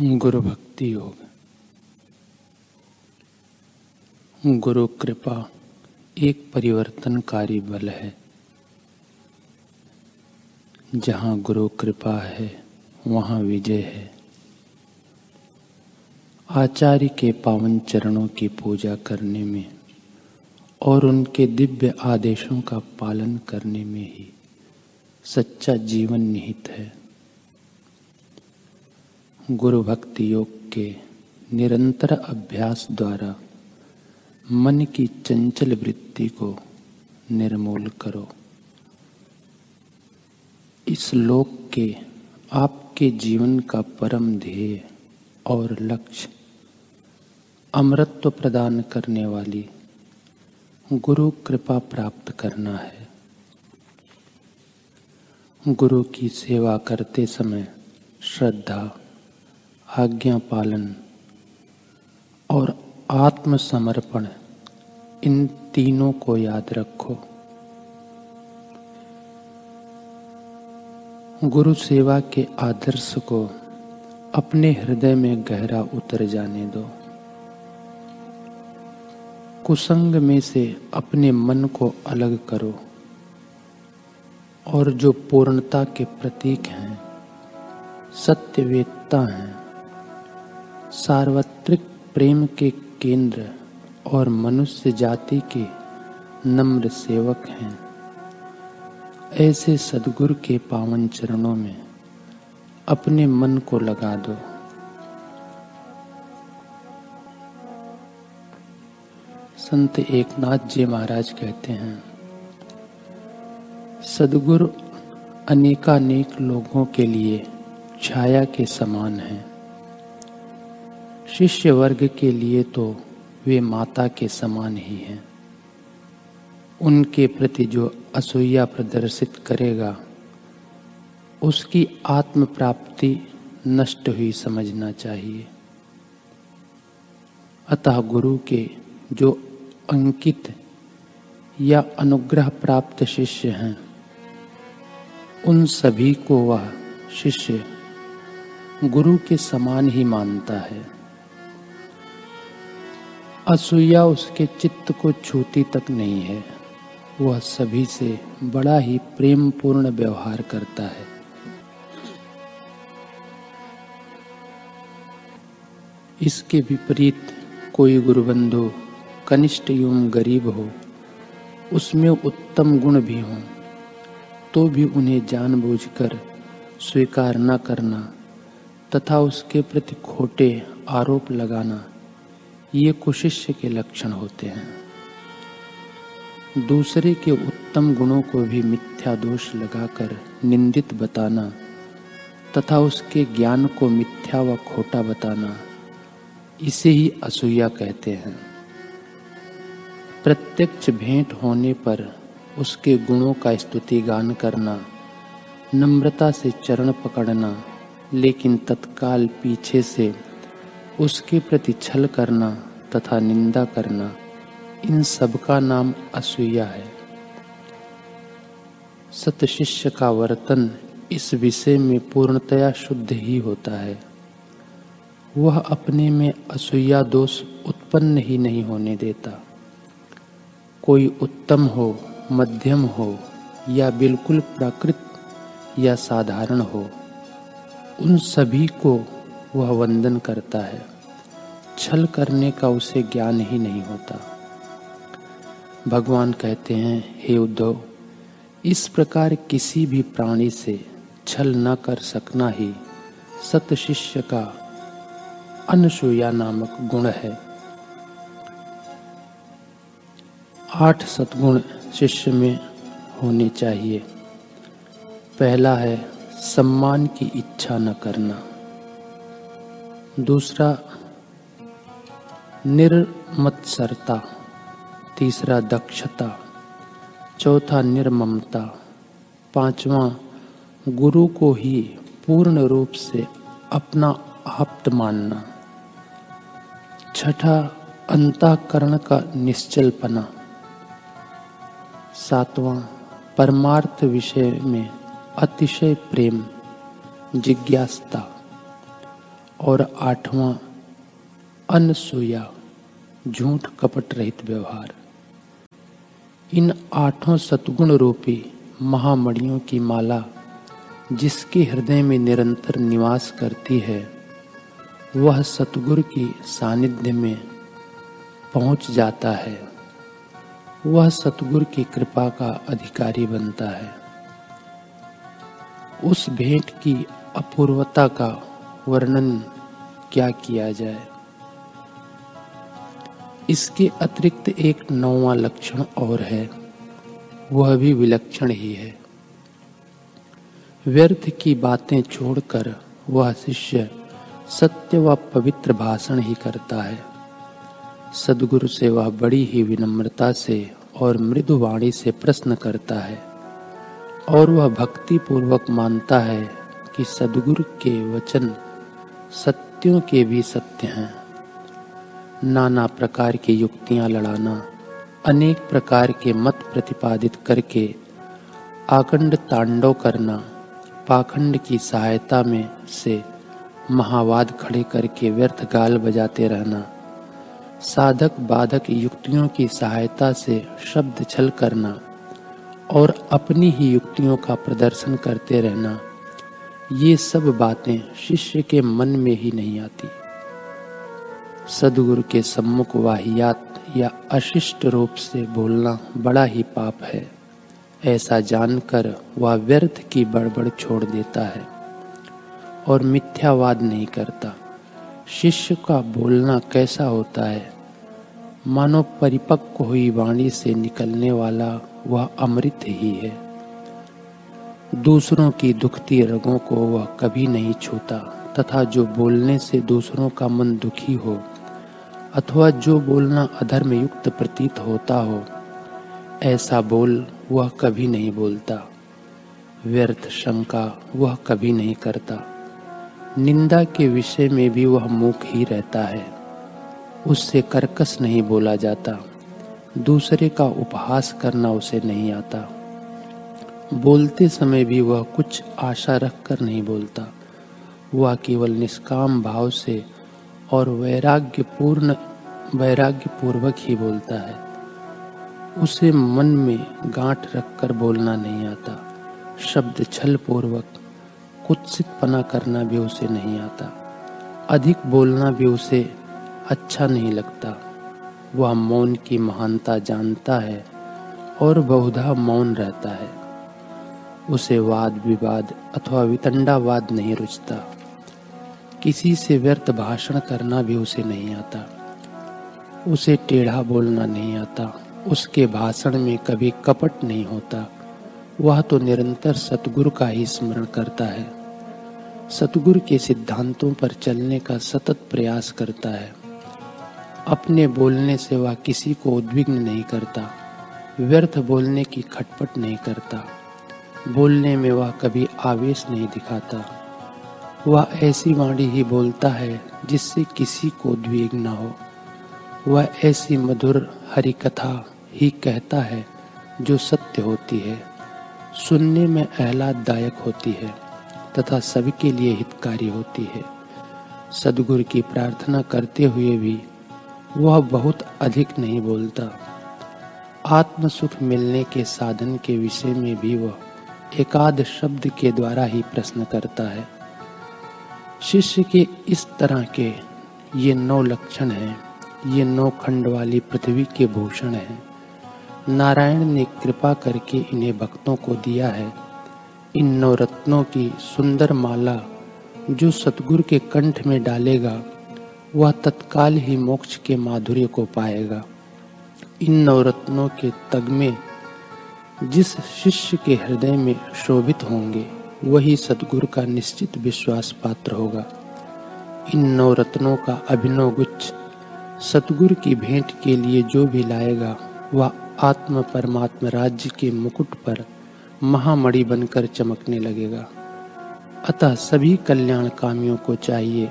गुरु भक्ति योग गुरु कृपा एक परिवर्तनकारी बल है। जहाँ गुरु कृपा है, वहाँ विजय है। आचार्य के पावन चरणों की पूजा करने में और उनके दिव्य आदेशों का पालन करने में ही सच्चा जीवन निहित है। गुरु भक्ति योग के निरंतर अभ्यास द्वारा मन की चंचल वृत्ति को निर्मूल करो। इस लोक के आपके जीवन का परम ध्येय और लक्ष्य अमृत्व प्रदान करने वाली गुरु कृपा प्राप्त करना है। गुरु की सेवा करते समय श्रद्धा आज्ञा पालन और आत्मसमर्पण, इन तीनों को याद रखो। गुरु सेवा के आदर्श को अपने हृदय में गहरा उतर जाने दो। कुसंग में से अपने मन को अलग करो और जो पूर्णता के प्रतीक हैं सत्यवेदता हैं सार्वत्रिक प्रेम के केंद्र और मनुष्य जाति के नम्र सेवक हैं। ऐसे सदगुरु के पावन चरणों में अपने मन को लगा दो। संत एकनाथ जी महाराज कहते हैं, सदगुरु अनेकानेक लोगों के लिए छाया के समान हैं। शिष्य वर्ग के लिए तो वे माता के समान ही हैं। उनके प्रति जो असूया प्रदर्शित करेगा, उसकी आत्म प्राप्ति नष्ट हुई समझना चाहिए। अतः गुरु के जो अंकित या अनुग्रह प्राप्त शिष्य हैं, उन सभी को वह शिष्य गुरु के समान ही मानता है। असूया उसके चित्त को छूती तक नहीं है। वह सभी से बड़ा ही प्रेम पूर्ण व्यवहार करता है। इसके विपरीत कोई गुरुबंधु, कनिष्ठ एवं गरीब हो, उसमें उत्तम गुण भी हों तो भी उन्हें जानबूझकर स्वीकार न करना तथा उसके प्रति खोटे आरोप लगाना ये कुशिष्य के लक्षण होते हैं। दूसरे के उत्तम गुणों को भी मिथ्या दोष लगाकर निंदित बताना तथा उसके ज्ञान को मिथ्या व खोटा बताना, इसे ही असूया कहते हैं। प्रत्यक्ष भेंट होने पर उसके गुणों का स्तुति गान करना, नम्रता से चरण पकड़ना, लेकिन तत्काल पीछे से उसके प्रति छल करना तथा निंदा करना इन सब का नाम असूया है। सत शिष्य का वर्तन इस विषय में पूर्णतया शुद्ध ही होता है। वह अपने में असूया दोष उत्पन्न ही नहीं होने देता। कोई उत्तम हो, मध्यम हो, या बिल्कुल प्राकृत या साधारण हो, उन सभी को वह वंदन करता है। छल करने का उसे ज्ञान ही नहीं होता। भगवान कहते हैं, हे उद्धव, इस प्रकार किसी भी प्राणी से छल न कर सकना ही सत शिष्य का अनसूया नामक गुण है। आठ सतगुण शिष्य में होने चाहिए। पहला है, सम्मान की इच्छा न करना। दूसरा, निर्मत्सरता। तीसरा, दक्षता। चौथा, निर्ममता। पांचवा, गुरु को ही पूर्ण रूप से अपना आप्त मानना। छठा, अंतकरण का निश्चलपना। सातवां, परमार्थ विषय में अतिशय प्रेम, जिज्ञासता। और आठवां अनसुया झूठ कपट रहित व्यवहार। इन आठों सतगुण रूपी महामणियों की माला, जिसके हृदय में निरंतर निवास करती है, वह सतगुरु की सानिध्य में पहुँच जाता है। वह सतगुरु की कृपा का अधिकारी बनता है। उस भेंट की अपूर्वता का वर्णन क्या किया जाए? इसके अतिरिक्त एक नौवा लक्षण और है। वह भी विलक्षण ही है। व्यर्थ की बातें छोड़कर वह शिष्य सत्य व पवित्र भाषण ही करता है। सदगुरु से वह बड़ी ही विनम्रता से और मृदुवाणी से प्रश्न करता है और वह भक्ति पूर्वक मानता है कि सदगुरु के वचन सत्यों के भी सत्य हैं। नाना प्रकार की युक्तियाँ लड़ाना, अनेक प्रकार के मत प्रतिपादित करके आखंड तांडव करना, पाखंड की सहायता में से महावाद खड़े करके व्यर्थ गाल बजाते रहना, साधक बाधक युक्तियों की सहायता से शब्द छल करना और अपनी ही युक्तियों का प्रदर्शन करते रहना। ये सब बातें शिष्य के मन में ही नहीं आती। सदगुरु के सम्मुख वाहियात या अशिष्ट रूप से बोलना बड़ा ही पाप है। ऐसा जानकर वह व्यर्थ की बड़बड़ छोड़ देता है और मिथ्यावाद नहीं करता। शिष्य का बोलना कैसा होता है? मानो परिपक्व हुई वाणी से निकलने वाला वह वा अमृत ही है। दूसरों की दुखती रगों को वह कभी नहीं छूता, तथा जो बोलने से दूसरों का मन दुखी हो, अथवा जो बोलना अधर्म युक्त प्रतीत होता हो, ऐसा बोल वह कभी नहीं बोलता। व्यर्थ शंका वह कभी नहीं करता। निंदा के विषय में भी वह मुख ही रहता है। उससे कर्कश नहीं बोला जाता। दूसरे का उपहास करना उसे नहीं आता। बोलते समय भी वह कुछ आशा रखकर नहीं बोलता। वह केवल निष्काम भाव से और वैराग्य पूर्ण वैराग्य पूर्वक ही बोलता है। उसे मन में गांठ रखकर बोलना नहीं आता। शब्द छल पूर्वक कुत्सित पना करना भी उसे नहीं आता। अधिक बोलना भी उसे अच्छा नहीं लगता। वह मौन की महानता जानता है और बहुधा मौन रहता है। उसे वाद विवाद अथवा वितंडावाद नहीं रुचता। किसी से व्यर्थ भाषण करना भी उसे नहीं आता। उसे टेढ़ा बोलना नहीं आता। उसके भाषण में कभी कपट नहीं होता। वह तो निरंतर सतगुरु का ही स्मरण करता है। सतगुरु के सिद्धांतों पर चलने का सतत प्रयास करता है। अपने बोलने से वह किसी को उद्विग्न नहीं करता। व्यर्थ बोलने की खटपट नहीं करता। बोलने में वह कभी आवेश नहीं दिखाता। वह ऐसी वाणी ही बोलता है जिससे किसी को उद्वेग न हो। वह ऐसी मधुर हरि कथा ही कहता है जो सत्य होती है। सुनने में आह्लाददायक होती है तथा सभी के लिए हितकारी होती है। सदगुरु की प्रार्थना करते हुए भी वह बहुत अधिक नहीं बोलता। आत्म सुख मिलने के साधन के विषय में भी वह एकाद शब्द के द्वारा ही प्रश्न करता है। शिष्य के इस तरह के ये नौ लक्षण हैं, ये नौ खंड वाली पृथ्वी के भूषण हैं। नारायण ने कृपा करके इन्हें भक्तों को दिया है। इन नौ रत्नों की सुंदर माला जो सतगुरु के कंठ में डालेगा, वह तत्काल ही मोक्ष के माधुर्य को पाएगा। इन नवरत्नों के तगमे जिस शिष्य के हृदय में शोभित होंगे, वही सदगुरु का निश्चित विश्वास पात्र होगा। इन नौ रत्नों का अभिनव गुच्छ सतगुरु की भेंट के लिए जो भी लाएगा, वह आत्म परमात्मा राज्य के मुकुट पर महामणि बनकर चमकने लगेगा। अतः सभी कल्याण कामियों को चाहिए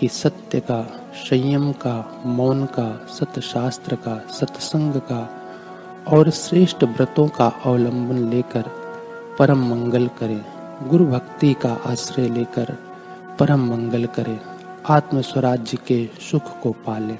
कि सत्य का, संयम का, मौन का, सतशास्त्र का, सत्संग का और श्रेष्ठ व्रतों का अवलंबन लेकर परम मंगल करें। गुरु भक्ति का आश्रय लेकर परम मंगल करें। आत्म स्वराज्य के सुख को पालें।